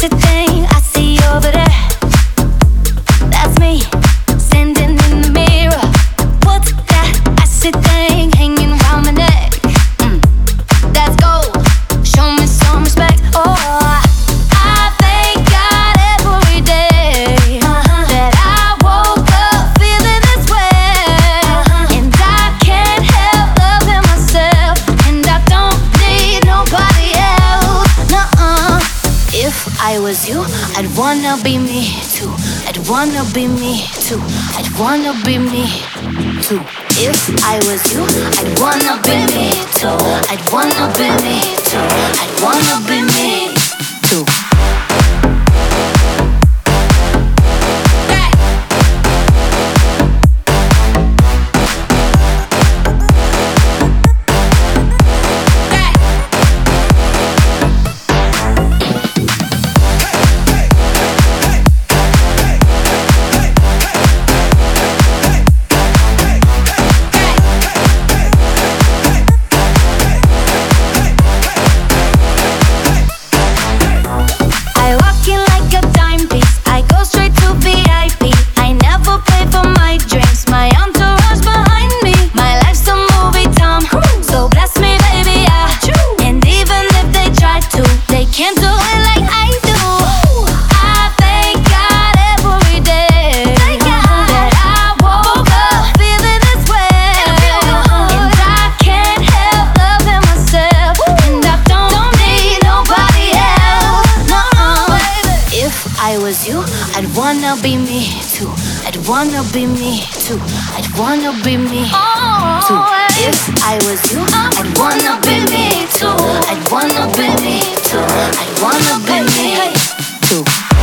acid thing I was you, I'd wanna be me too. I'd wanna be me too. I'd wanna be me too. If I was you, I'd wanna be me too. I'd wanna be me too. I'd wanna I was you, I'd wanna be me too. I'd wanna be me too. I'd wanna be me too. If I was you, I'd wanna be me too. I'd wanna be me too. I'd wanna be me too.